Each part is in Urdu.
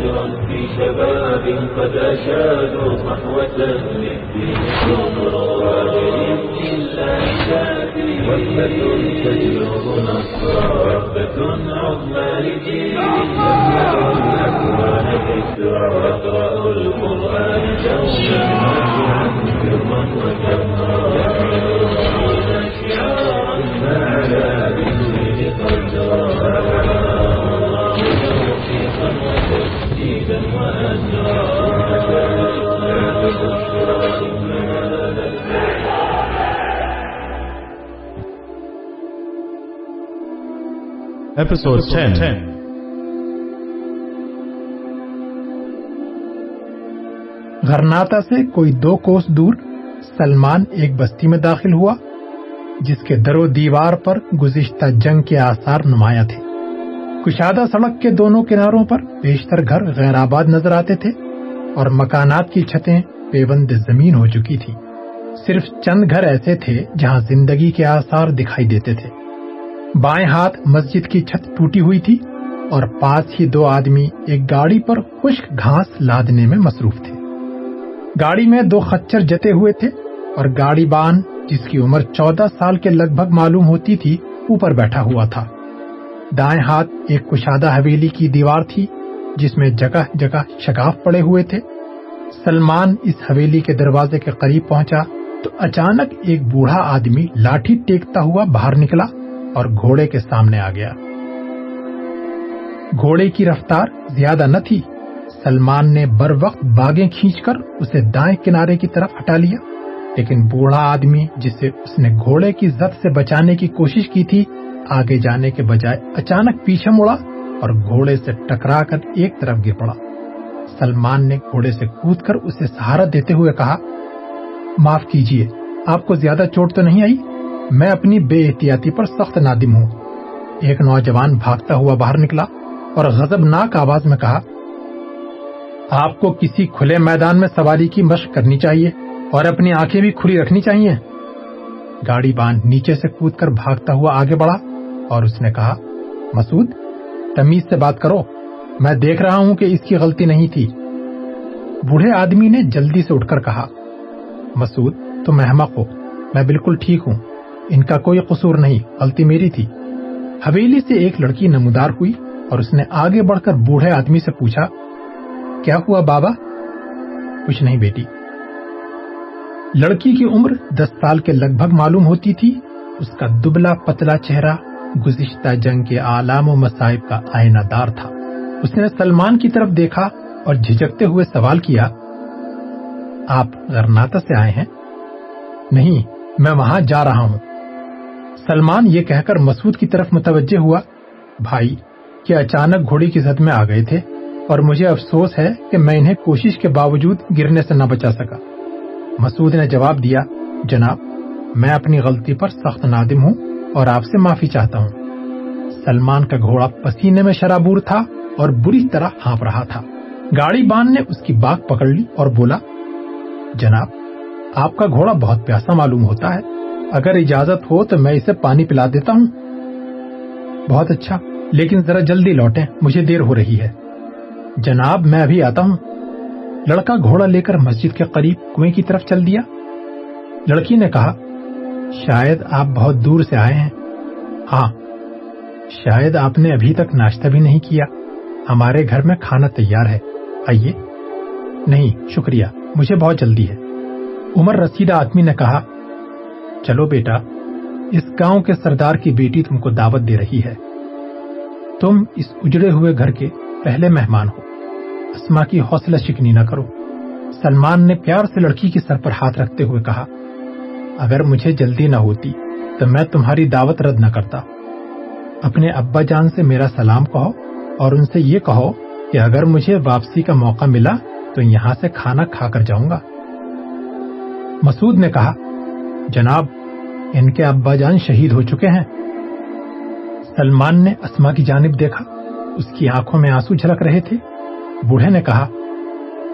فجرا في شباب قد أشادوا صحوة للدين كبرى بإذن الله تأتي تجلب نصرا وثبة عظمى لجيل يملأ الأكوان ذكرى القرآن دوما Episode 10. گھرناتا سے کوئی دو کوس دور سلمان ایک بستی میں داخل ہوا، جس کے درو دیوار پر گزشتہ جنگ کے آثار نمایاں تھے۔ کشادہ سڑک کے دونوں کناروں پر بیشتر گھر غیر آباد نظر آتے تھے اور مکانات کی چھتیں پیبند زمین ہو چکی تھی صرف چند گھر ایسے تھے جہاں زندگی کے آثار دکھائی دیتے تھے۔ بائیں ہاتھ مسجد کی چھت ٹوٹی ہوئی تھی اور پاس ہی دو آدمی ایک گاڑی پر خشک گھاس لادنے میں مصروف تھے۔ گاڑی میں دو خچر جتے ہوئے تھے اور گاڑی بان جس کی عمر چودہ سال کے لگ بھگ معلوم ہوتی تھی، اوپر بیٹھا ہوا تھا۔ دائیں ہاتھ ایک کشادہ حویلی کی دیوار تھی جس میں جگہ جگہ شگاف پڑے ہوئے تھے۔ سلمان اس حویلی کے دروازے کے قریب پہنچا تو اچانک ایک بوڑھا آدمی لاٹھی ٹیکتا ہوا باہر نکلا۔ اور گھوڑے کے سامنے آ گیا۔ گھوڑے کی رفتار زیادہ نہ تھی۔ سلمان نے بر وقت باغیں کھینچ کر اسے دائیں کنارے کی طرف ہٹا لیا۔ لیکن بوڑھا آدمی جسے اس نے گھوڑے کی زد سے بچانے کی کوشش کی تھی، آگے جانے کے بجائے اچانک پیچھے مڑا اور گھوڑے سے ٹکرا کر ایک طرف گر پڑا۔ سلمان نے گھوڑے سے کود کر اسے سہارا دیتے ہوئے کہا، معاف کیجیے آپ کو زیادہ چوٹ تو نہیں آئی؟ میں اپنی بے احتیاطی پر سخت نادم ہوں۔ ایک نوجوان بھاگتا ہوا باہر نکلا اور غضبناک آواز میں کہا، آپ کو کسی کھلے میدان میں سواری کی مشق کرنی چاہیے اور اپنی آنکھیں بھی کھلی رکھنی چاہیے۔ گاڑی بان نیچے سے کود کر بھاگتا ہوا آگے بڑھا اور اس نے کہا، مسعود، تمیز سے بات کرو۔ میں دیکھ رہا ہوں کہ اس کی غلطی نہیں تھی۔ بوڑھے آدمی نے جلدی سے اٹھ کر کہا، مسعود، تم احمق ہو، میں بالکل ٹھیک ہوں۔ ان کا کوئی قصور نہیں، غلطی میری تھی۔ حویلی سے ایک لڑکی نمودار ہوئی اور اس نے آگے بڑھ کر بوڑھے آدمی سے پوچھا، کیا ہوا بابا؟ کچھ نہیں بیٹی۔ لڑکی کی عمر دس سال کے لگ بھگ معلوم ہوتی تھی۔ اس کا دبلا پتلا چہرہ گزشتہ جنگ کے آلام و مصائب کا آئینہ دار تھا۔ اس نے سلمان کی طرف دیکھا اور جھجکتے ہوئے سوال کیا، آپ غرناتا سے آئے ہیں؟ نہیں، میں وہاں جا رہا ہوں۔ سلمان یہ کہہ کر مسعود کی طرف متوجہ ہوا، بھائی کہ اچانک گھوڑی کی زد میں آ گئے تھے؟ اور مجھے افسوس ہے کہ میں انہیں کوشش کے باوجود گرنے سے نہ بچا سکا. مسعود نے جواب دیا، جناب، میں اپنی غلطی پر سخت نادم ہوں اور آپ سے معافی چاہتا ہوں۔ سلمان کا گھوڑا پسینے میں شرابور تھا اور بری طرح ہانپ رہا تھا۔ گاڑی بان نے اس کی باغ پکڑ لی اور بولا، جناب، آپ کا گھوڑا بہت پیاسا معلوم ہوتا ہے اگر اجازت ہو تو میں اسے پانی پلا دیتا ہوں۔ بہت اچھا لیکن ذرا جلدی لوٹیں، مجھے دیر ہو رہی ہے۔ جناب، میں ابھی آتا ہوں۔ لڑکا گھوڑا لے کر مسجد کے قریب کنویں کی طرف چل دیا۔ لڑکی نے کہا، شاید آپ بہت دور سے آئے ہیں۔ ہاں شاید آپ نے ابھی تک ناشتہ بھی نہیں کیا۔ ہمارے گھر میں کھانا تیار ہے۔ آئیے۔ نہیں، شکریہ، مجھے بہت جلدی ہے۔ عمر رسیدہ آدمی نے کہا چلو بیٹا، اس گاؤں کے سردار کی بیٹی تم کو دعوت دے رہی ہے۔ تم اس اجڑے ہوئے گھر کے پہلے مہمان ہو۔ اسما کی حوصلہ شکنی نہ کرو۔ سلمان نے پیار سے لڑکی کے سر پر ہاتھ رکھتے ہوئے کہا، اگر مجھے جلدی نہ ہوتی تو میں تمہاری دعوت رد نہ کرتا۔ اپنے ابا جان سے میرا سلام کہو اور ان سے یہ کہو کہ اگر مجھے واپسی کا موقع ملا تو یہاں سے کھانا کھا کر جاؤں گا۔ مسعود نے کہا جناب، ان کے ابا جان شہید ہو چکے ہیں۔ سلمان نے اسما کی جانب دیکھا، اس کی آنکھوں میں آنسو جھلک رہے تھے۔ بوڑھے نے کہا،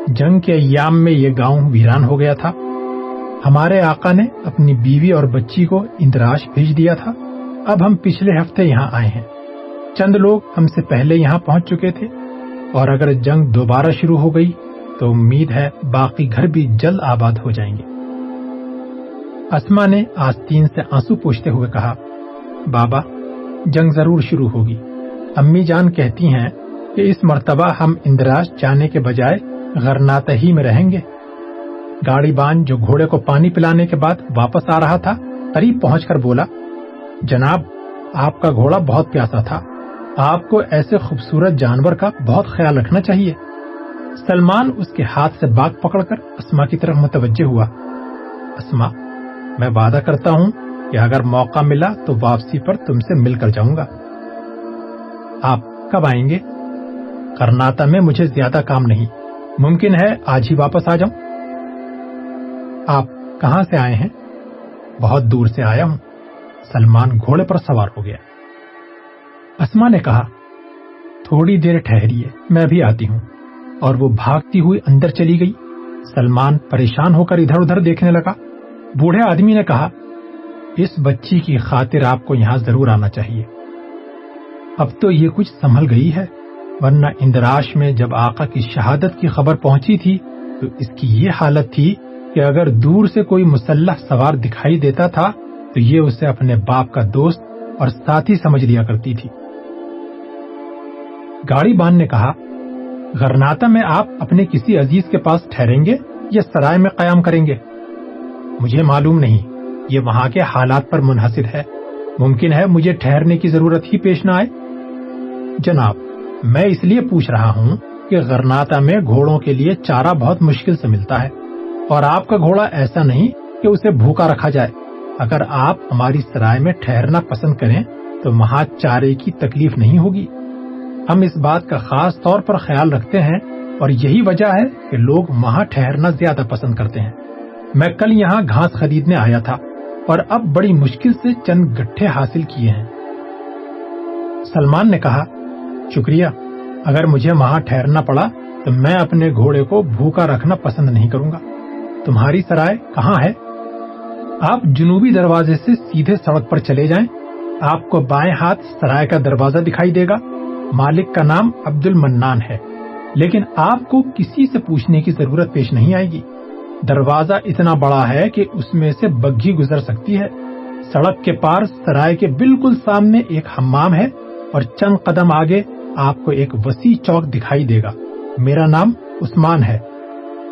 جنگ کے ایام میں یہ گاؤں ویران ہو گیا تھا۔ ہمارے آقا نے اپنی بیوی اور بچی کو اندراج بھیج دیا تھا۔ اب ہم پچھلے ہفتے یہاں آئے ہیں۔ چند لوگ ہم سے پہلے یہاں پہنچ چکے تھے۔ اور اگر جنگ دوبارہ شروع ہو گئی، تو امید ہے باقی گھر بھی جلد آباد ہو جائیں گے۔ اسما نے آستین سے آنسو پوچھتے ہوئے کہا، بابا، جنگ ضرور شروع ہوگی۔ امی جان کہتی ہیں کہ اس مرتبہ ہم اندراج جانے کے بجائے غرناتا ہی میں رہیں گے۔ گاڑی بان جو گھوڑے کو پانی پلانے کے بعد واپس آ رہا تھا، قریب پہنچ کر بولا، جناب، آپ کا گھوڑا بہت پیاسا تھا۔ آپ کو ایسے خوبصورت جانور کا بہت خیال رکھنا چاہیے۔ سلمان اس کے ہاتھ سے باغ پکڑ کر اسما کی طرف متوجہ ہوا۔ اسما میں وعدہ کرتا ہوں کہ اگر موقع ملا تو واپسی پر تم سے مل کر جاؤں گا۔ آپ کب آئیں گے؟ کرناتا میں مجھے زیادہ کام نہیں۔ ممکن ہے آج ہی واپس آ جاؤں۔ آپ کہاں سے آئے ہیں؟ بہت دور سے آیا ہوں۔ سلمان گھوڑے پر سوار ہو گیا۔ اسما نے کہا، تھوڑی دیر ٹھہریے، میں بھی آتی ہوں۔ اور وہ بھاگتی ہوئی اندر چلی گئی۔ سلمان پریشان ہو کر ادھر ادھر دیکھنے لگا۔ بوڑھے آدمی نے کہا، اس بچی کی خاطر آپ کو یہاں ضرور آنا چاہیے۔ اب تو یہ کچھ سنبھل گئی ہے، ورنہ اندراش میں جب آقا کی شہادت کی خبر پہنچی تھی، تو اس کی یہ حالت تھی کہ اگر دور سے کوئی مسلح سوار دکھائی دیتا تھا، تو یہ اسے اپنے باپ کا دوست اور ساتھی سمجھ لیا کرتی تھی۔ گاڑی بان نے کہا، غرناتا میں آپ اپنے کسی عزیز کے پاس ٹھہریں گے یا سرائے میں قیام کریں گے؟ مجھے معلوم نہیں۔ یہ وہاں کے حالات پر منحصر ہے۔ ممکن ہے مجھے ٹھہرنے کی ضرورت ہی پیش نہ آئے۔ جناب، میں اس لیے پوچھ رہا ہوں کہ غرناتا میں گھوڑوں کے لیے چارہ بہت مشکل سے ملتا ہے اور آپ کا گھوڑا ایسا نہیں کہ اسے بھوکا رکھا جائے۔ اگر آپ ہماری سرائے میں ٹھہرنا پسند کریں تو وہاں چارے کی تکلیف نہیں ہوگی۔ ہم اس بات کا خاص طور پر خیال رکھتے ہیں اور یہی وجہ ہے کہ لوگ وہاں ٹھہرنا زیادہ پسند کرتے ہیں۔ میں کل یہاں گھاس خریدنے آیا تھا اور اب بڑی مشکل سے چند گٹھے حاصل کیے ہیں۔ سلمان نے کہا، شکریہ، اگر مجھے وہاں ٹھہرنا پڑا تو میں اپنے گھوڑے کو بھوکا رکھنا پسند نہیں کروں گا۔ تمہاری سرائے کہاں ہے؟ آپ جنوبی دروازے سے سیدھے سڑک پر چلے جائیں۔ آپ کو بائیں ہاتھ سرائے کا دروازہ دکھائی دے گا۔ مالک کا نام عبد المنان ہے، لیکن آپ کو کسی سے پوچھنے کی ضرورت پیش نہیں آئے گی۔ دروازہ اتنا بڑا ہے کہ اس میں سے بگھی گزر سکتی ہے۔ سڑک کے پار سرائے کے بالکل سامنے ایک حمام ہے اور چند قدم آگے آپ کو ایک وسیع چوک دکھائی دے گا۔ میرا نام عثمان ہے۔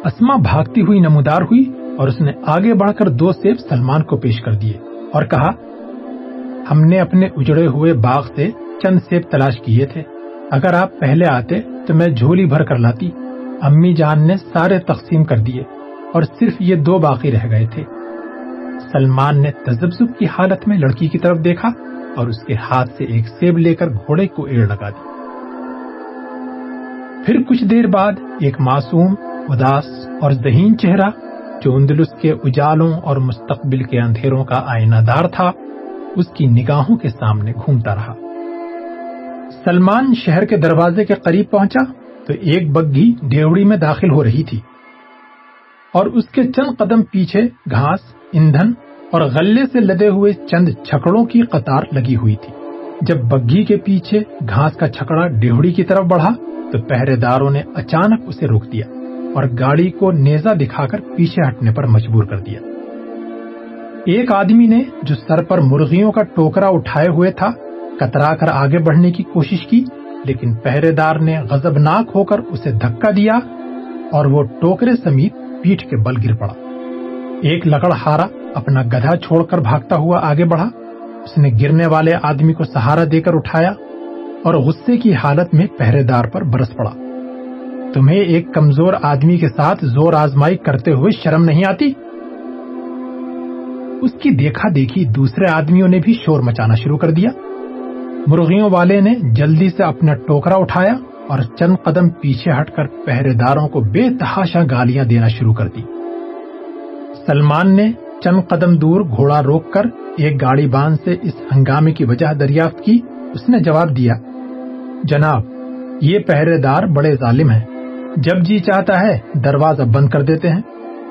اسما بھاگتی ہوئی نمودار ہوئی اور اس نے آگے بڑھ کر دو سیب سلمان کو پیش کر دیے اور کہا، ہم نے اپنے اجڑے ہوئے باغ سے چند سیب تلاش کیے تھے۔ اگر آپ پہلے آتے تو میں جھولی بھر کر لاتی۔ امی جان نے سارے تقسیم کر دیے۔ اور صرف یہ دو باقی رہ گئے تھے۔ سلمان نے تجزب کی حالت میں لڑکی کی طرف دیکھا اور اس کے ہاتھ سے ایک سیب لے کر گھوڑے کو ایڑ لگا دی۔ پھر کچھ دیر بعد ایک معصوم، اداس اور ذہین چہرہ، جو اندلس کے اجالوں اور مستقبل کے اندھیروں کا آئینہ دار تھا، اس کی نگاہوں کے سامنے گھومتا رہا۔ سلمان شہر کے دروازے کے قریب پہنچا تو ایک بگھی ڈیوڑی میں داخل ہو رہی تھی۔ اور اس کے چند قدم پیچھے گھاس، ایندھن اور غلے سے لدے ہوئے چند چھکڑوں کی قطار لگی ہوئی تھی۔ جب بگھی کے پیچھے گھاس کا چھکڑا ڈیوڑی کی طرف بڑھا، تو پہرے داروں نے اچانک اسے روک دیا اور گاڑی کو نیزا دکھا کر پیچھے ہٹنے پر مجبور کر دیا۔ ایک آدمی نے جو سر پر مرغیوں کا ٹوکرا اٹھائے ہوئے تھا، کترا کر آگے بڑھنے کی کوشش کی، لیکن پہرے دار نے غزبناک ہو کر اسے دھکا دیا اور وہ ٹوکرے سمیت پیٹ کے بل گر پڑا۔ ایک لکڑ ہارا اپنا گدھا چھوڑ کر بھاگتا ہوا آگے بڑھا۔ اس نے گرنے والے آدمی کو سہارا دے کر اٹھایا اور غصے کی حالت میں پہرے دار پر برس پڑا۔ تمہیں ایک کمزور آدمی کے ساتھ زور آزمائی کرتے ہوئے شرم نہیں آتی؟ اس کی دیکھا دیکھی دوسرے آدمیوں نے بھی شور مچانا شروع کر دیا۔ مرغیوں والے نے جلدی سے اپنا ٹوکرا اٹھایا۔ اور چند قدم پیچھے ہٹ کر پہرے داروں کو بے تحاشا گالیاں دینا شروع کر دی۔ سلمان نے چند قدم دور گھوڑا روک کر ایک گاڑی باندھ سے اس ہنگامے کی وجہ دریافت کی۔ اس نے جواب دیا، جناب، یہ پہرے دار بڑے ظالم ہیں۔ جب جی چاہتا ہے، دروازہ بند کر دیتے ہیں۔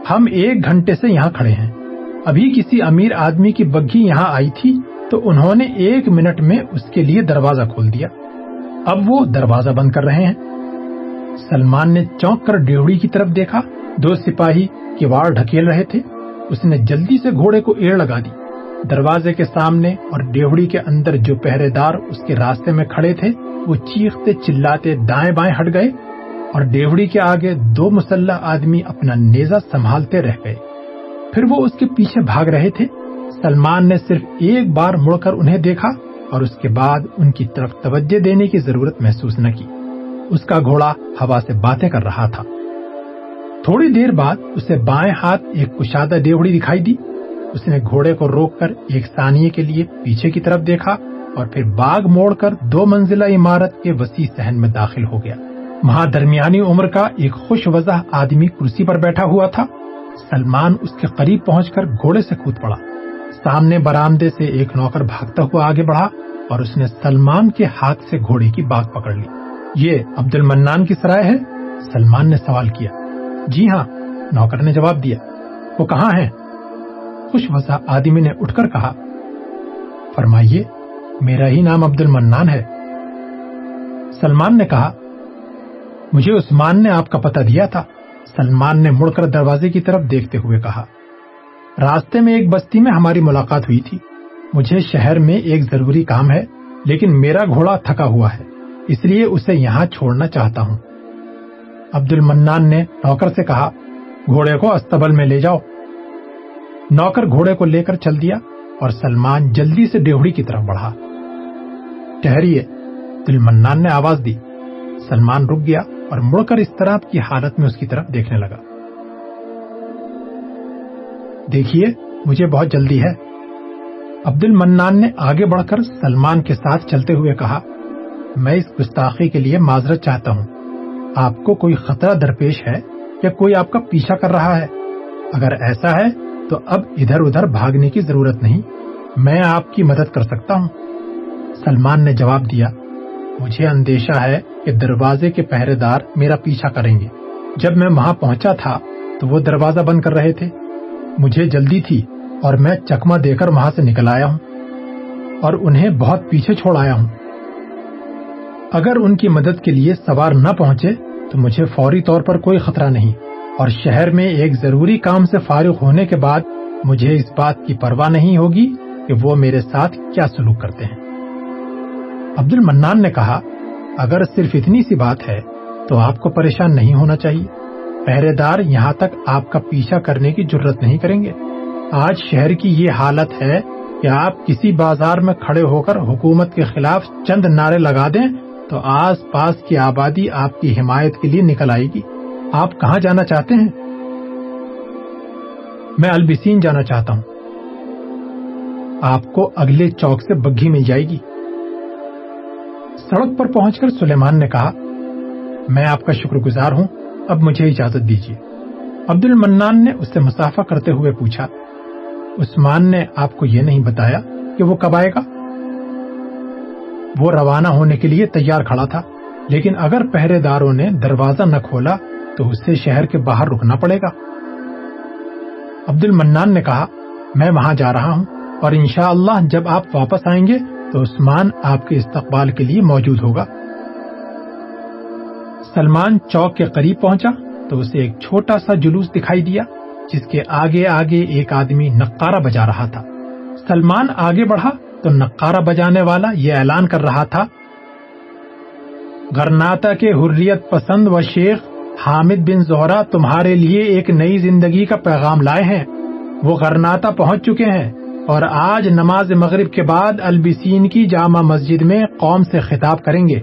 ہم ایک گھنٹے سے یہاں کھڑے ہیں۔ ابھی کسی امیر آدمی کی بگھی یہاں آئی تھی تو انہوں نے ایک منٹ میں اس کے لیے دروازہ کھول دیا۔ اب وہ دروازہ بند کر رہے ہیں۔ سلمان نے چونک کر ڈیوڑی کی طرف دیکھا۔ دو سپاہی کواڑ ڈھکیل رہے تھے۔ اس نے جلدی سے گھوڑے کو ایڑ لگا دی۔ دروازے کے سامنے اور ڈیوڑی کے اندر جو پہرے دار اس کے راستے میں کھڑے تھے، وہ چیختے چلاتے دائیں بائیں ہٹ گئے اور ڈیوڑی کے آگے دو مسلح آدمی اپنا نیزا سنبھالتے رہ گئے۔ پھر وہ اس کے پیچھے بھاگ رہے تھے۔ سلمان نے صرف ایک بار مڑ کر انہیں دیکھا۔ اور اس کے بعد ان کی طرف توجہ دینے کی ضرورت محسوس نہ کی۔ اس کا گھوڑا ہوا سے باتیں کر رہا تھا۔ تھوڑی دیر بعد اسے بائیں ہاتھ ایک کشادہ ڈیوڑی دکھائی دی۔ اس نے گھوڑے کو روک کر ایک ثانیے کے لیے پیچھے کی طرف دیکھا اور پھر باغ موڑ کر دو منزلہ عمارت کے وسیع سہن میں داخل ہو گیا۔ وہاں درمیانی عمر کا ایک خوش وضح آدمی کرسی پر بیٹھا ہوا تھا۔ سلمان اس کے قریب پہنچ کر گھوڑے سے کود پڑا۔ سامنے برامدے سے ایک نوکر بھاگتا ہوا آگے بڑھا اور اس نے سلمان کے ہاتھ سے گھوڑے کی باغ پکڑ لی۔ یہ عبد المنان کی سرائے ہے؟ سلمان نے سوال کیا۔ جی ہاں نوکر نے جواب دیا۔ وہ کہاں ہے خوش وسا آدمی نے اٹھ کر کہا، فرمائیے، میرا ہی نام عبد المنان ہے۔ سلمان نے کہا، مجھے عثمان نے آپ کا پتہ دیا تھا۔ سلمان نے مڑ کر دروازے کی طرف دیکھتے ہوئے کہا راستے میں ایک بستی میں ہماری ملاقات ہوئی تھی۔ مجھے شہر میں ایک ضروری کام ہے، لیکن میرا گھوڑا تھکا ہوا ہے، اس لیے اسے یہاں چھوڑنا چاہتا ہوں۔ عبد المنان نے نوکر سے کہا، گھوڑے کو استبل میں لے جاؤ۔ نوکر گھوڑے کو لے کر چل دیا اور سلمان جلدی سے ڈیوڑی کی طرف بڑھا۔ ٹہریے دل منان نے آواز دی۔ سلمان رک گیا اور مڑ کر اس طرح کی حالت میں اس کی طرف دیکھنے لگا۔ دیکھیے، مجھے بہت جلدی ہے۔ عبد المنان نے آگے بڑھ کر سلمان کے ساتھ چلتے ہوئے کہا، میں اس گستاخی کے لیے معذرت چاہتا ہوں۔ آپ کو کوئی خطرہ درپیش ہے یا کوئی آپ کا پیچھا کر رہا ہے؟ اگر ایسا ہے، تو اب ادھر ادھر بھاگنے کی ضرورت نہیں۔ میں آپ کی مدد کر سکتا ہوں۔ سلمان نے جواب دیا، مجھے اندیشہ ہے کہ دروازے کے پہرے دار میرا پیچھا کریں گے۔ جب میں وہاں پہنچا تھا، تو وہ دروازہ بند کر رہے تھے۔ مجھے جلدی تھی اور میں چکما دے کر وہاں سے نکل آیا ہوں اور انہیں بہت پیچھے چھوڑ آیا ہوں۔ اگر ان کی مدد کے لیے سوار نہ پہنچے تو مجھے فوری طور پر کوئی خطرہ نہیں۔ اور شہر میں ایک ضروری کام سے فارغ ہونے کے بعد مجھے اس بات کی پرواہ نہیں ہوگی کہ وہ میرے ساتھ کیا سلوک کرتے ہیں۔ عبد المنان نے کہا، اگر صرف اتنی سی بات ہے تو آپ کو پریشان نہیں ہونا چاہیے۔ پہرے دار یہاں تک آپ کا پیچھا کرنے کی ضرورت نہیں کریں گے۔ آج شہر کی یہ حالت ہے کہ آپ کسی بازار میں کھڑے ہو کر حکومت کے خلاف چند نعرے لگا دیں تو آس پاس کی آبادی آپ کی حمایت کے لیے نکل آئے گی۔ آپ کہاں جانا چاہتے ہیں؟ میں البسین جانا چاہتا ہوں۔ آپ کو اگلے چوک سے بگھی مل جائے گی۔ سڑک پر پہنچ کر سلیمان نے کہا، میں آپ کا شکر گزار ہوں۔ اب مجھے اجازت دیجیے عبد المنان نے اس سے مسافہ کرتے ہوئے پوچھا، عثمان نے آپ کو یہ نہیں بتایا کہ وہ کب آئے گا؟ وہ روانہ ہونے کے لیے تیار کھڑا تھا، لیکن اگر پہرے داروں نے دروازہ نہ کھولا تو اسے شہر کے باہر رکنا پڑے گا۔ عبد المنان نے کہا، میں وہاں جا رہا ہوں اور انشاءاللہ اللہ جب آپ واپس آئیں گے تو عثمان آپ کے استقبال کے لیے موجود ہوگا۔ سلمان چوک کے قریب پہنچا تو اسے ایک چھوٹا سا جلوس دکھائی دیا، جس کے آگے آگے ایک آدمی نقارہ بجا رہا تھا۔ سلمان آگے بڑھا تو نقارہ بجانے والا یہ اعلان کر رہا تھا، گرناتا کے حریت پسند و شیخ حامد بن زہرا تمہارے لیے ایک نئی زندگی کا پیغام لائے ہیں۔ وہ غرناتا پہنچ چکے ہیں اور آج نماز مغرب کے بعد البسین کی جامع مسجد میں قوم سے خطاب کریں گے۔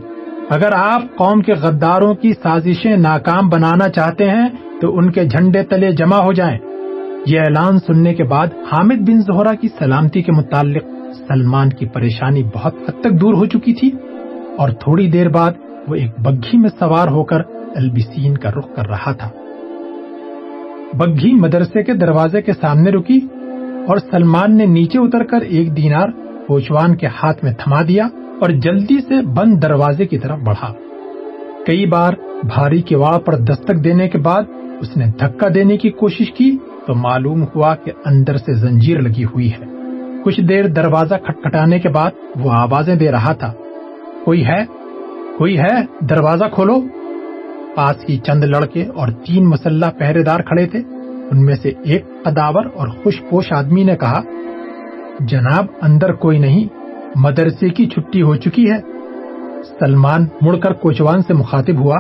اگر آپ قوم کے غداروں کی سازشیں ناکام بنانا چاہتے ہیں، تو ان کے جھنڈے تلے جمع ہو جائیں۔ یہ اعلان سننے کے بعد حامد بن زہرا کی سلامتی کے متعلق سلمان کی پریشانی بہت حد تک دور ہو چکی تھی، اور تھوڑی دیر بعد وہ ایک بگھی میں سوار ہو کر البسین کا رخ کر رہا تھا۔ بگھی مدرسے کے دروازے کے سامنے رکی اور سلمان نے نیچے اتر کر ایک دینار پوچوان کے ہاتھ میں تھما دیا۔ اور جلدی سے بند دروازے کی طرف بڑھا۔ کئی بار بھاری کواڑ پر دستک دینے کے بعد اس نے دھکا دینے کی کوشش کی تو معلوم ہوا کہ اندر سے زنجیر لگی ہوئی ہے۔ کچھ دیر دروازہ کھٹکھٹانے کے بعد وہ آوازیں دے رہا تھا۔ کوئی ہے؟ کوئی ہے؟ دروازہ کھولو۔ پاس ہی چند لڑکے اور تین مسلح پہرے دار کھڑے تھے۔ ان میں سے ایک قداور اور خوش پوش آدمی نے کہا، جناب، اندر کوئی نہیں۔ مدرسے کی چھٹی ہو چکی ہے۔ سلمان مڑ کر کوچوان سے مخاطب ہوا۔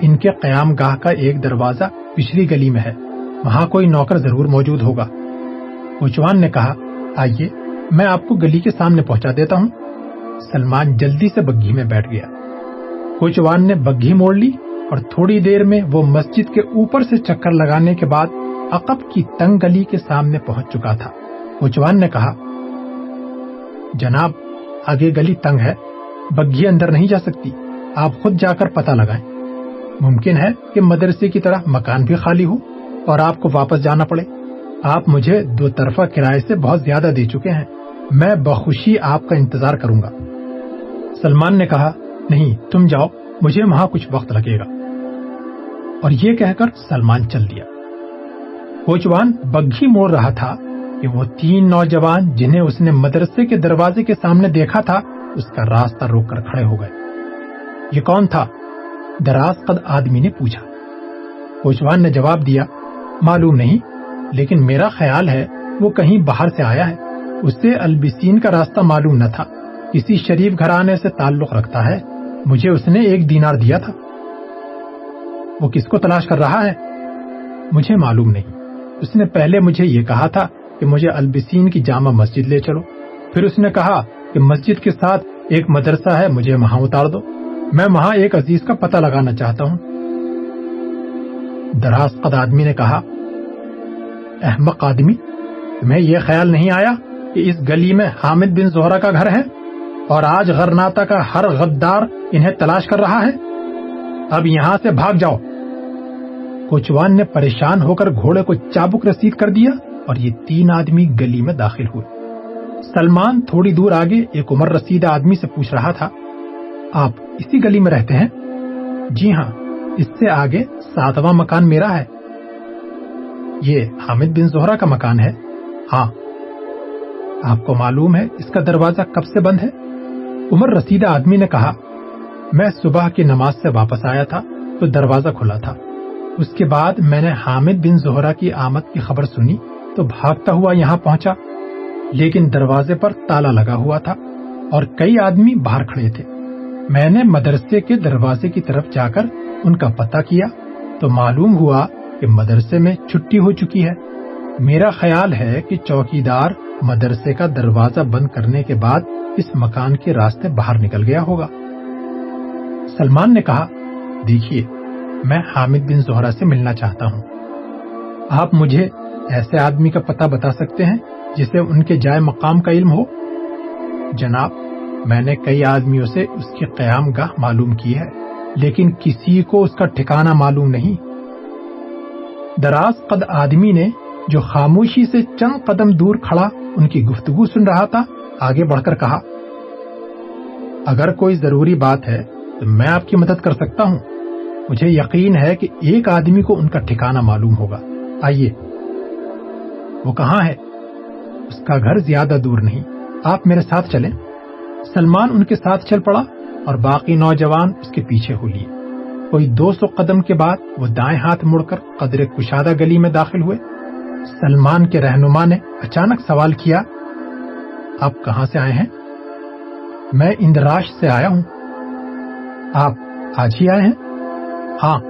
ان کے قیام گاہ کا ایک دروازہ پچھلی گلی میں ہے۔ وہاں کوئی نوکر ضرور موجود ہوگا۔ کوچوان نے کہا، آئیے، میں آپ کو گلی کے سامنے پہنچا دیتا ہوں۔ سلمان جلدی سے بگھی میں بیٹھ گیا۔ کوچوان نے بگھی موڑ لی اور تھوڑی دیر میں وہ مسجد کے اوپر سے چکر لگانے کے بعد عقب کی تنگ گلی کے سامنے پہنچ چکا تھا۔ کوچوان نے کہا جناب، آگے گلی تنگ ہے، بگھی اندر نہیں جا سکتی۔ آپ خود جا کر پتہ لگائیں۔ ممکن ہے کہ مدرسے کی طرح مکان بھی خالی ہو اور آپ کو واپس جانا پڑے۔ آپ مجھے دو طرفہ کرائے سے بہت زیادہ دے چکے ہیں۔ میں بخوشی آپ کا انتظار کروں گا۔ سلمان نے کہا، نہیں، تم جاؤ، مجھے وہاں کچھ وقت لگے گا۔ اور یہ کہہ کر سلمان چل دیا۔ کوچوان بگھی موڑ رہا تھا۔ کہ وہ تین نوجوان جنہیں اس نے مدرسے کے دروازے کے سامنے دیکھا تھا، اس کا راستہ روک کر کھڑے ہو گئے۔ یہ کون تھا؟ دراز قد آدمی نے پوچھا۔ کوچوان نے جواب دیا، معلوم نہیں، لیکن میرا خیال ہے وہ کہیں باہر سے آیا ہے۔ اسے البسین کا راستہ معلوم نہ تھا۔ کسی شریف گھرانے سے تعلق رکھتا ہے۔ مجھے اس نے ایک دینار دیا تھا۔ وہ کس کو تلاش کر رہا ہے؟ مجھے معلوم نہیں۔ اس نے پہلے مجھے یہ کہا تھا کہ مجھے البسین کی جامع مسجد لے چلو۔ پھر اس نے کہا کہ مسجد کے ساتھ ایک مدرسہ ہے، مجھے وہاں اتار دو۔ میں وہاں ایک عزیز کا پتہ لگانا چاہتا ہوں۔ دراز قد آدمی نے کہا، احمق آدمی، تمہیں یہ خیال نہیں آیا کہ اس گلی میں حامد بن زہرا کا گھر ہے؟ اور آج غرناتا کا ہر غدار انہیں تلاش کر رہا ہے؟ اب یہاں سے بھاگ جاؤ۔ کوچوان نے پریشان ہو کر گھوڑے کو چابک رسید کر دیا۔ اور یہ تین آدمی گلی میں داخل ہوئے۔ سلمان تھوڑی دور آگے ایک عمر رسید آدمی سے پوچھ رہا تھا، آپ اسی گلی میں رہتے ہیں؟ جی ہاں اس سے آگے ساتواں مکان میرا ہے۔ یہ حامد بن زہرا کا مکان ہے؟ ہاں۔ آپ کو معلوم ہے اس کا دروازہ کب سے بند ہے؟ عمر رسیدہ آدمی نے کہا، میں صبح کی نماز سے واپس آیا تھا تو دروازہ کھلا تھا۔ اس کے بعد میں نے حامد بن زہرا کی آمد کی خبر سنی۔ تو بھاگتا ہوا یہاں پہنچا، لیکن دروازے پر تالا لگا ہوا تھا اور کئی آدمی باہر کھڑے تھے۔ میں نے مدرسے کے دروازے کی طرف جا کر ان کا پتہ کیا تو معلوم ہوا کہ مدرسے میں چھٹی ہو چکی ہے۔ میرا خیال ہے کہ چوکی دار مدرسے کا دروازہ بند کرنے کے بعد اس مکان کے راستے باہر نکل گیا ہوگا۔ سلمان نے کہا، دیکھیے، میں حامد بن زہرا سے ملنا چاہتا ہوں۔ آپ مجھے ایسے آدمی کا پتہ بتا سکتے ہیں جسے ان کے جائے مقام کا علم ہو؟ جناب، میں نے کئی آدمیوں سے اس کی قیام گاہ معلوم کی ہے، لیکن کسی کو اس کا ٹھکانہ معلوم نہیں۔ دراز قد آدمی نے جو خاموشی سے چند قدم دور کھڑا ان کی گفتگو سن رہا تھا، آگے بڑھ کر کہا، اگر کوئی ضروری بات ہے تو میں آپ کی مدد کر سکتا ہوں۔ مجھے یقین ہے کہ ایک آدمی کو ان کا ٹھکانہ معلوم ہوگا۔ آئیے۔ وہ کہاں ہے؟ اس کا گھر زیادہ دور نہیں۔ آپ میرے ساتھ چلیں۔ سلمان ان کے ساتھ چل پڑا اور باقی نوجوان اس کے پیچھے ہو لیے۔ کوئی دو سو قدم کے بعد وہ دائیں ہاتھ مڑ کر قدر کشادہ گلی میں داخل ہوئے۔ سلمان کے رہنما نے اچانک سوال کیا، آپ کہاں سے آئے ہیں؟ میں اندراش سے آیا ہوں۔ آپ آج ہی آئے ہیں؟ ہاں۔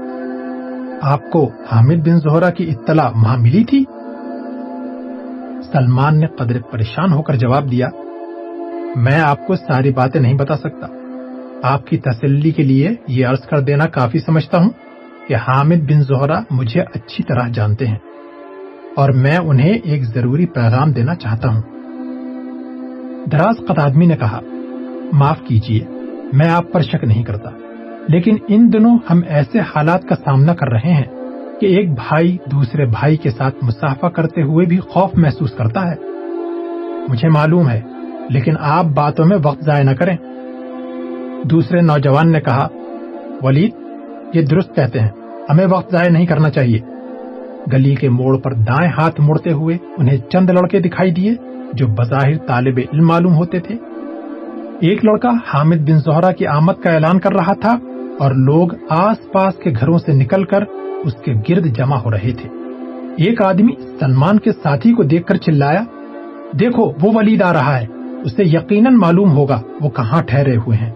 آپ کو حامد بن زہرا کی اطلاع وہاں ملی تھی؟ سلمان نے قدر پریشان ہو کر جواب دیا، میں آپ کو ساری باتیں نہیں بتا سکتا۔ آپ کی تسلی کے لیے یہ عرض کر دینا کافی سمجھتا ہوں کہ حامد بن زہرا مجھے اچھی طرح جانتے ہیں اور میں انہیں ایک ضروری پیغام دینا چاہتا ہوں۔ دراز قطادمی نے کہا، معاف کیجیے میں آپ پر شک نہیں کرتا، لیکن ان دنوں ہم ایسے حالات کا سامنا کر رہے ہیں۔ کہ ایک بھائی دوسرے بھائی کے ساتھ مسافہ کرتے ہوئے بھی خوف محسوس کرتا ہے۔ مجھے معلوم ہے، لیکن آپ باتوں میں وقت ضائع نہ کریں۔ دوسرے نوجوان نے کہا، ولید، یہ درست کہتے ہیں، ہمیں وقت ضائع نہیں کرنا چاہیے۔ گلی کے موڑ پر دائیں ہاتھ مڑتے ہوئے انہیں چند لڑکے دکھائی دیے جو بظاہر طالب علم معلوم ہوتے تھے۔ ایک لڑکا حامد بن زہرا کی آمد کا اعلان کر رہا تھا اور لوگ آس پاس کے گھروں سے نکل کر اس کے گرد جمع ہو رہے تھے۔ ایک آدمی سلمان کے ساتھی کو دیکھ کر چلایا، دیکھو، وہ ولید آ رہا ہے، اسے یقیناً معلوم ہوگا وہ کہاں ٹھہرے ہوئے ہیں۔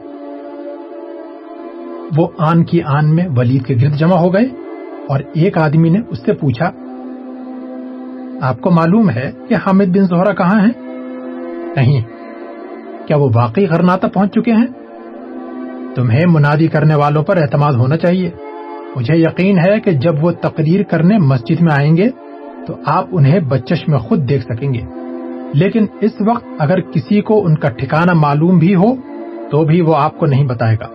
وہ آن کی آن میں ولید کے گرد جمع ہو گئے اور ایک آدمی نے اس سے پوچھا، آپ کو معلوم ہے کہ حامد بن زہرا کہاں ہیں؟ نہیں۔ کیا وہ واقعی غرناتا پہنچ چکے ہیں؟ تمہیں منادی کرنے والوں پر اعتماد ہونا چاہیے۔ مجھے یقین ہے کہ جب وہ تقریر کرنے مسجد میں آئیں گے تو آپ انہیں بچش میں خود دیکھ سکیں گے۔ لیکن اس وقت اگر کسی کو ان کا ٹھکانہ معلوم بھی ہو تو بھی وہ آپ کو نہیں بتائے گا۔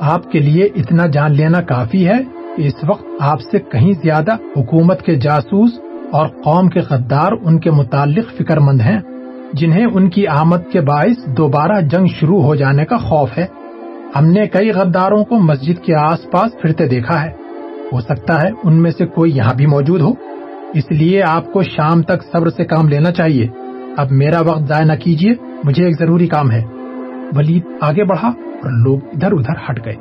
آپ کے لیے اتنا جان لینا کافی ہے کہ اس وقت آپ سے کہیں زیادہ حکومت کے جاسوس اور قوم کے غدار ان کے متعلق فکر مند ہیں، جنہیں ان کی آمد کے باعث دوبارہ جنگ شروع ہو جانے کا خوف ہے۔ ہم نے کئی غداروں کو مسجد کے آس پاس پھرتے دیکھا ہے۔ ہو سکتا ہے ان میں سے کوئی یہاں بھی موجود ہو۔ اس لیے آپ کو شام تک صبر سے کام لینا چاہیے۔ اب میرا وقت ضائع نہ کیجیے، مجھے ایک ضروری کام ہے۔ ولید آگے بڑھا اور لوگ ادھر ادھر ہٹ گئے۔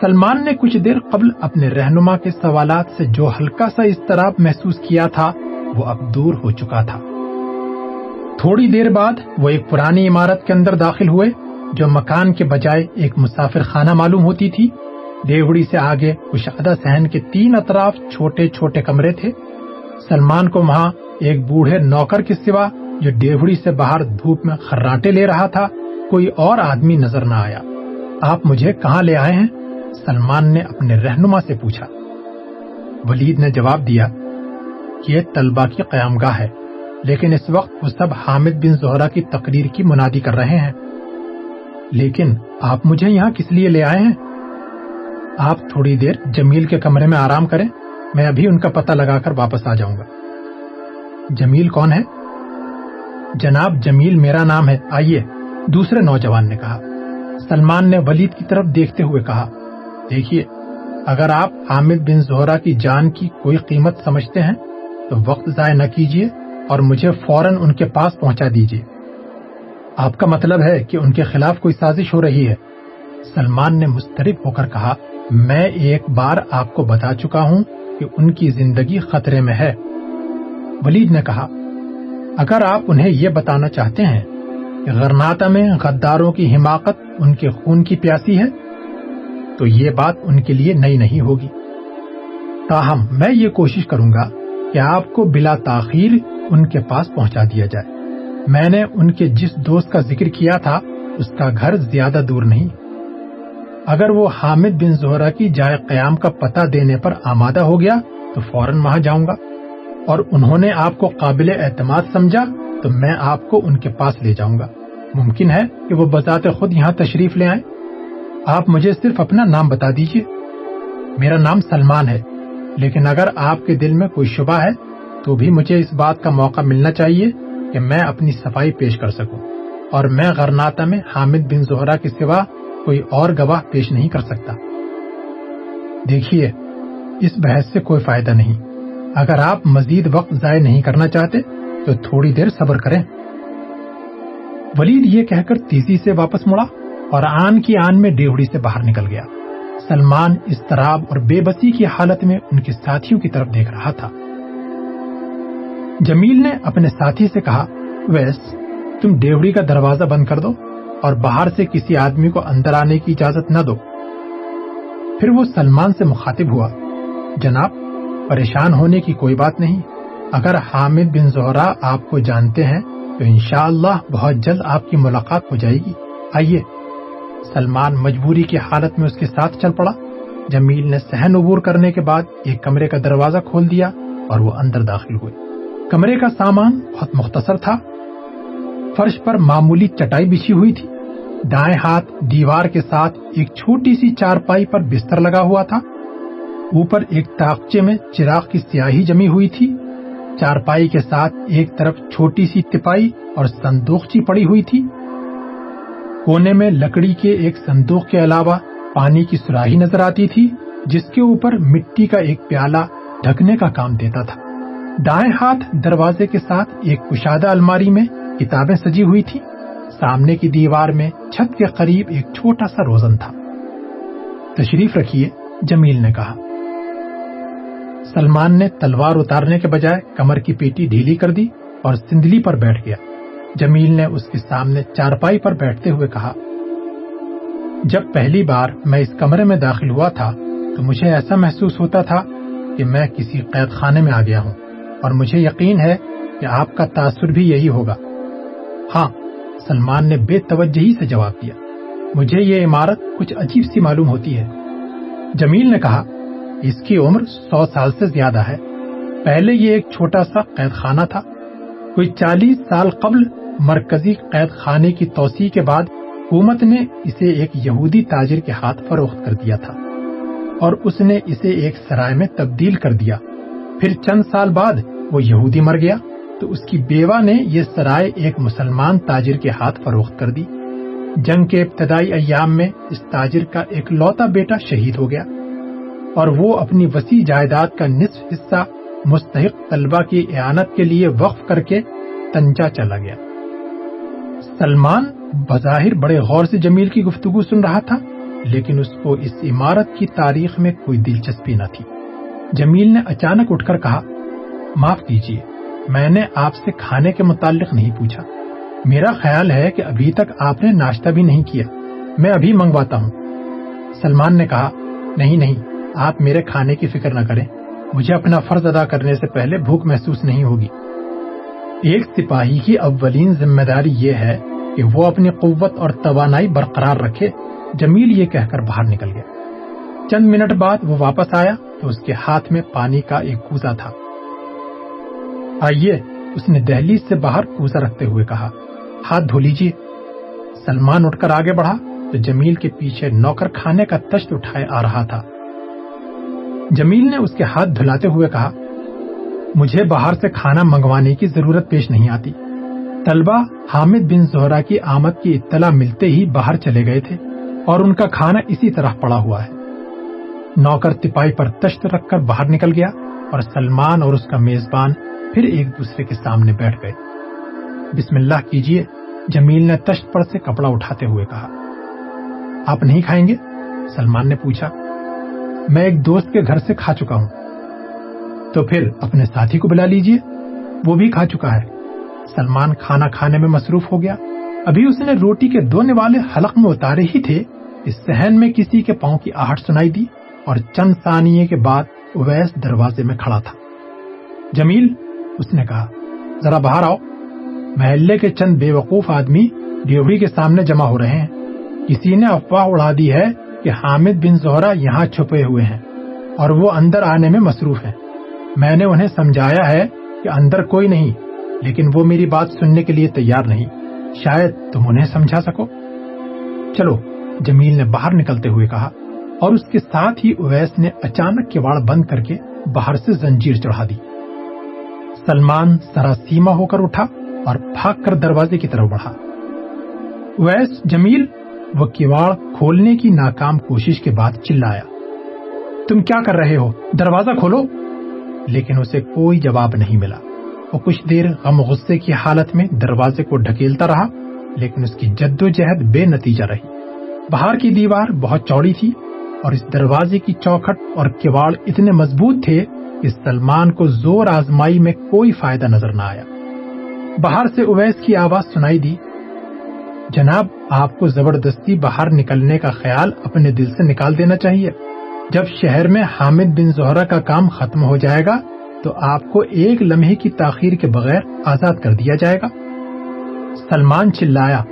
سلمان نے کچھ دیر قبل اپنے رہنما کے سوالات سے جو ہلکا سا اضطراب محسوس کیا تھا، وہ اب دور ہو چکا تھا۔ تھوڑی دیر بعد وہ ایک پرانی عمارت کے اندر داخل ہوئے۔ جو مکان کے بجائے ایک مسافر خانہ معلوم ہوتی تھی۔ دیوڑی سے آگے کشادہ سہن کے تین اطراف چھوٹے چھوٹے کمرے تھے۔ سلمان کو وہاں ایک بوڑھے نوکر کے سوا جو ڈیوڑی سے باہر دھوپ میں خراٹے لے رہا تھا، کوئی اور آدمی نظر نہ آیا۔ آپ مجھے کہاں لے آئے ہیں؟ سلمان نے اپنے رہنما سے پوچھا۔ ولید نے جواب دیا کہ یہ طلبہ کی قیام گاہ ہے، لیکن اس وقت وہ سب حامد بن زہرا کی تقریر کی منادی کر رہے ہیں۔ لیکن آپ مجھے یہاں کس لیے لے آئے ہیں؟ آپ تھوڑی دیر جمیل کے کمرے میں آرام کریں، میں ابھی ان کا پتہ لگا کر واپس آ جاؤں گا۔ جمیل کون ہے؟ جناب جمیل میرا نام ہے۔ آئیے، دوسرے نوجوان نے کہا۔ سلمان نے ولید کی طرف دیکھتے ہوئے کہا، دیکھیے، اگر آپ حامد بن زہرا کی جان کی کوئی قیمت سمجھتے ہیں، تو وقت ضائع نہ کیجیے اور مجھے فوراً ان کے پاس پہنچا دیجیے آپ کا مطلب ہے کہ ان کے خلاف کوئی سازش ہو رہی ہے۔ سلمان نے مسترب ہو کر کہا، میں ایک بار آپ کو بتا چکا ہوں کہ ان کی زندگی خطرے میں ہے۔ ولید نے کہا، اگر آپ انہیں یہ بتانا چاہتے ہیں کہ غرناتا میں غداروں کی حماقت ان کے خون کی پیاسی ہے، تو یہ بات ان کے لیے نئی نہیں ہوگی۔ تاہم، میں یہ کوشش کروں گا کہ آپ کو بلا تاخیر ان کے پاس پہنچا دیا جائے۔ میں نے ان کے جس دوست کا ذکر کیا تھا، اس کا گھر زیادہ دور نہیں۔ اگر وہ حامد بن زہرا کی جائے قیام کا پتہ دینے پر آمادہ ہو گیا، تو فوراً وہاں جاؤں گا۔ اور انہوں نے آپ کو قابل اعتماد سمجھا، تو میں آپ کو ان کے پاس لے جاؤں گا۔ ممکن ہے کہ وہ بذات خود یہاں تشریف لے آئیں۔ آپ مجھے صرف اپنا نام بتا دیجیے میرا نام سلمان ہے، لیکن اگر آپ کے دل میں کوئی شبہ ہے، تو بھی مجھے اس بات کا موقع ملنا چاہیے۔ کہ میں اپنی صفائی پیش کر سکوں اور میں غرناتا میں حامد بن زہرا کے سوا کوئی اور گواہ پیش نہیں کر سکتا۔ دیکھیے، اس بحث سے کوئی فائدہ نہیں۔ اگر آپ مزید وقت ضائع نہیں کرنا چاہتے، تو تھوڑی دیر صبر کریں۔ ولید یہ کہہ کر تیزی سے واپس مڑا اور آن کی آن میں ڈیوڑی سے باہر نکل گیا۔ سلمان استراب اور بے بسی کی حالت میں ان کے ساتھیوں کی طرف دیکھ رہا تھا۔ جمیل نے اپنے ساتھی سے کہا، ویس، تم ڈیوڑی کا دروازہ بند کر دو اور باہر سے کسی آدمی کو اندر آنے کی اجازت نہ دو۔ پھر وہ سلمان سے مخاطب ہوا، جناب، پریشان ہونے کی کوئی بات نہیں۔ اگر حامد بن زہرا آپ کو جانتے ہیں، تو انشاءاللہ بہت جلد آپ کی ملاقات ہو جائے گی۔ آئیے۔ سلمان مجبوری کی حالت میں اس کے ساتھ چل پڑا۔ جمیل نے سہن عبور کرنے کے بعد ایک کمرے کا دروازہ کھول دیا اور وہ اندر داخل ہوئے۔ کمرے کا سامان بہت مختصر تھا۔ فرش پر معمولی چٹائی بچھی ہوئی تھی۔ دائیں ہاتھ دیوار کے ساتھ ایک چھوٹی سی چارپائی پر بستر لگا ہوا تھا۔ اوپر ایک تاخچے میں چراغ کی سیاہی جمی ہوئی تھی۔ چارپائی کے ساتھ ایک طرف چھوٹی سی تپائی اور سندوخچی پڑی ہوئی تھی۔ کونے میں لکڑی کے ایک صندوق کے علاوہ پانی کی سراہی نظر آتی تھی، جس کے اوپر مٹی کا ایک پیالہ ڈھکنے کا کام دیتا تھا۔ دائیں ہاتھ دروازے کے ساتھ ایک کشادہ الماری میں کتابیں سجی ہوئی تھی سامنے کی دیوار میں چھت کے قریب ایک چھوٹا سا روزن تھا۔ تشریف رکھیے، جمیل نے کہا۔ سلمان نے تلوار اتارنے کے بجائے کمر کی پیٹی ڈھیلی کر دی اور سندلی پر بیٹھ گیا۔ جمیل نے اس کے سامنے چارپائی پر بیٹھتے ہوئے کہا، جب پہلی بار میں اس کمرے میں داخل ہوا تھا تو مجھے ایسا محسوس ہوتا تھا کہ میں کسی قید خانے میں آ گیا ہوں۔ اور مجھے یقین ہے کہ آپ کا تاثر بھی یہی ہوگا۔ ہاں سلمان نے بے توجہی سے جواب دیا۔ مجھے یہ عمارت کچھ عجیب سی معلوم ہوتی ہے۔ جمیل نے کہا، اس کی عمر سو سال سے زیادہ ہے۔ پہلے یہ ایک چھوٹا سا قید خانہ تھا۔ کوئی چالیس سال قبل مرکزی قید خانے کی توسیع کے بعد حکومت نے اسے ایک یہودی تاجر کے ہاتھ فروخت کر دیا تھا اور اس نے اسے ایک سرائے میں تبدیل کر دیا۔ پھر چند سال بعد وہ یہودی مر گیا تو اس کی بیوہ نے یہ سرائے ایک مسلمان تاجر کے ہاتھ فروخت کر دی۔ جنگ کے ابتدائی ایام میں اس تاجر کا ایک لوتا بیٹا شہید ہو گیا اور وہ اپنی وسیع جائیداد کا نصف حصہ مستحق طلبہ کی اعانت کے لیے وقف کر کے تنجا چلا گیا۔ سلمان بظاہر بڑے غور سے جمیل کی گفتگو سن رہا تھا، لیکن اس کو اس عمارت کی تاریخ میں کوئی دلچسپی نہ تھی۔ جمیل نے اچانک اٹھ کر کہا، معاف کیجیے میں نے آپ سے کھانے کے متعلق نہیں پوچھا۔ میرا خیال ہے کہ ابھی تک آپ نے ناشتہ بھی نہیں کیا۔ میں ابھی منگواتا ہوں۔ سلمان نے کہا، نہیں نہیں، آپ میرے کھانے کی فکر نہ کریں۔ مجھے اپنا فرض ادا کرنے سے پہلے بھوک محسوس نہیں ہوگی۔ ایک سپاہی کی اولین ذمہ داری یہ ہے کہ وہ اپنی قوت اور توانائی برقرار رکھے۔ جمیل یہ کہہ کر باہر نکل گیا۔ چند منٹ بعد وہ واپس آیا۔ تو اس کے ہاتھ میں پانی کا ایک کوزا تھا۔ آئیے، اس نے دہلی سے باہر کوزا رکھتے ہوئے کہا، ہاتھ دھو لیجیے سلمان اٹھ کر آگے بڑھا تو جمیل کے پیچھے نوکر کھانے کا تشت اٹھائے آ رہا تھا۔ جمیل نے اس کے ہاتھ دھلاتے ہوئے کہا، مجھے باہر سے کھانا منگوانے کی ضرورت پیش نہیں آتی۔ طلبہ حامد بن زہرا کی آمد کی اطلاع ملتے ہی باہر چلے گئے تھے اور ان کا کھانا اسی طرح پڑا ہوا ہے۔ نوکر تپائی پر تشت رکھ کر باہر نکل گیا اور سلمان اور اس کا میزبان پھر ایک دوسرے کے سامنے بیٹھ گئے۔ بسم اللہ کیجیے جمیل نے تشت پر سے کپڑا اٹھاتے ہوئے کہا۔ آپ نہیں کھائیں گے؟ سلمان نے پوچھا۔ میں ایک دوست کے گھر سے کھا چکا ہوں۔ تو پھر اپنے ساتھی کو بلا لیجیے، وہ بھی کھا چکا ہے۔ سلمان کھانا کھانے میں مصروف ہو گیا۔ ابھی اس نے روٹی کے دو نوالے حلق میں اتارے ہی تھے۔ اس سہن میں کسی کے پاؤں کی آہٹ سنائی دی۔ اور چند ثانیے کے بعد اویس دروازے میں کھڑا تھا۔ جمیل، اس نے کہا، ذرا باہر آؤ۔ محلے کے چند بے وقوف آدمی ڈیوڑی کے سامنے جمع ہو رہے ہیں۔ کسی نے افواہ اڑا دی ہے کہ حامد بن زہرا یہاں چھپے ہوئے ہیں اور وہ اندر آنے میں مصروف ہیں۔ میں نے انہیں سمجھایا ہے کہ اندر کوئی نہیں، لیکن وہ میری بات سننے کے لیے تیار نہیں۔ شاید تم انہیں سمجھا سکو۔ چلو، جمیل نے باہر نکلتے ہوئے کہا اور اس کے ساتھ ہی اویس نے اچانک کواڑ بند کر کے باہر سے زنجیر چڑھا دی۔ سلمان سرا سیما ہو کر اٹھا اور بھاگ کر دروازے کی طرف بڑھا۔ اویس، جمیل، وہ کواڑ کھولنے کی ناکام کوشش کے بعد چلایا۔ تم کیا کر رہے ہو؟ دروازہ کھولو۔ لیکن اسے کوئی جواب نہیں ملا۔ وہ کچھ دیر غم غصے کی حالت میں دروازے کو ڈھکیلتا رہا، لیکن اس کی جد و جہد بے نتیجہ رہی۔ باہر کی دیوار بہت چوڑی تھی اور اس دروازے کی چوکھٹ اور کواڑ اتنے مضبوط تھے کہ سلمان کو زور آزمائی میں کوئی فائدہ نظر نہ آیا۔ باہر سے اویس کی آواز سنائی دی، جناب، آپ کو زبردستی باہر نکلنے کا خیال اپنے دل سے نکال دینا چاہیے۔ جب شہر میں حامد بن زہرا کا کام ختم ہو جائے گا، تو آپ کو ایک لمحے کی تاخیر کے بغیر آزاد کر دیا جائے گا۔ سلمان چلایا،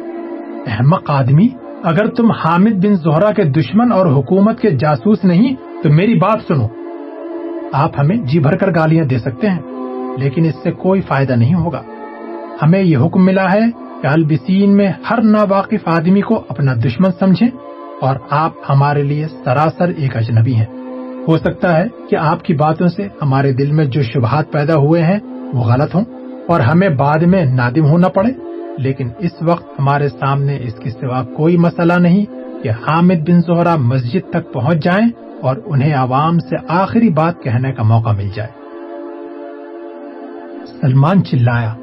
احمق آدمی اگر تم حامد بن زہرا کے دشمن اور حکومت کے جاسوس نہیں، تو میری بات سنو۔ آپ ہمیں جی بھر کر گالیاں دے سکتے ہیں، لیکن اس سے کوئی فائدہ نہیں ہوگا۔ ہمیں یہ حکم ملا ہے کہ البسین میں ہر ناواقف آدمی کو اپنا دشمن سمجھیں اور آپ ہمارے لیے سراسر ایک اجنبی ہیں۔ ہو سکتا ہے کہ آپ کی باتوں سے ہمارے دل میں جو شبہات پیدا ہوئے ہیں وہ غلط ہوں اور ہمیں بعد میں نادم ہونا پڑے۔ لیکن اس وقت ہمارے سامنے اس کے سوا کوئی مسئلہ نہیں کہ حامد بن زہرا مسجد تک پہنچ جائیں اور انہیں عوام سے آخری بات کہنے کا موقع مل جائے۔ سلمان چلایا۔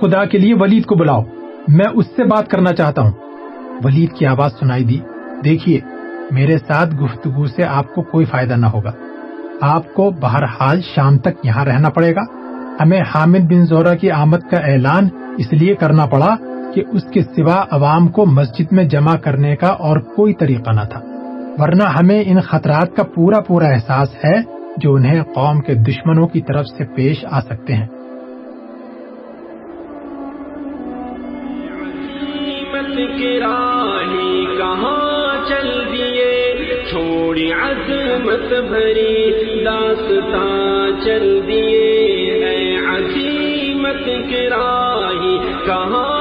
خدا کے لیے ولید کو بلاؤ۔ میں اس سے بات کرنا چاہتا ہوں۔ ولید کی آواز سنائی دی۔ دیکھیے، میرے ساتھ گفتگو سے آپ کو کوئی فائدہ نہ ہوگا۔ آپ کو بہرحال شام تک یہاں رہنا پڑے گا۔ ہمیں حامد بن زورا کی آمد کا اعلان اس لیے کرنا پڑا کہ اس کے سوا عوام کو مسجد میں جمع کرنے کا اور کوئی طریقہ نہ تھا۔ ورنہ ہمیں ان خطرات کا پورا پورا احساس ہے جو انہیں قوم کے دشمنوں کی طرف سے پیش آ سکتے ہیں۔ کہاں چل دیے چھوڑی عظمت بھری داستان چل دیے رحمت کی راہی کہاں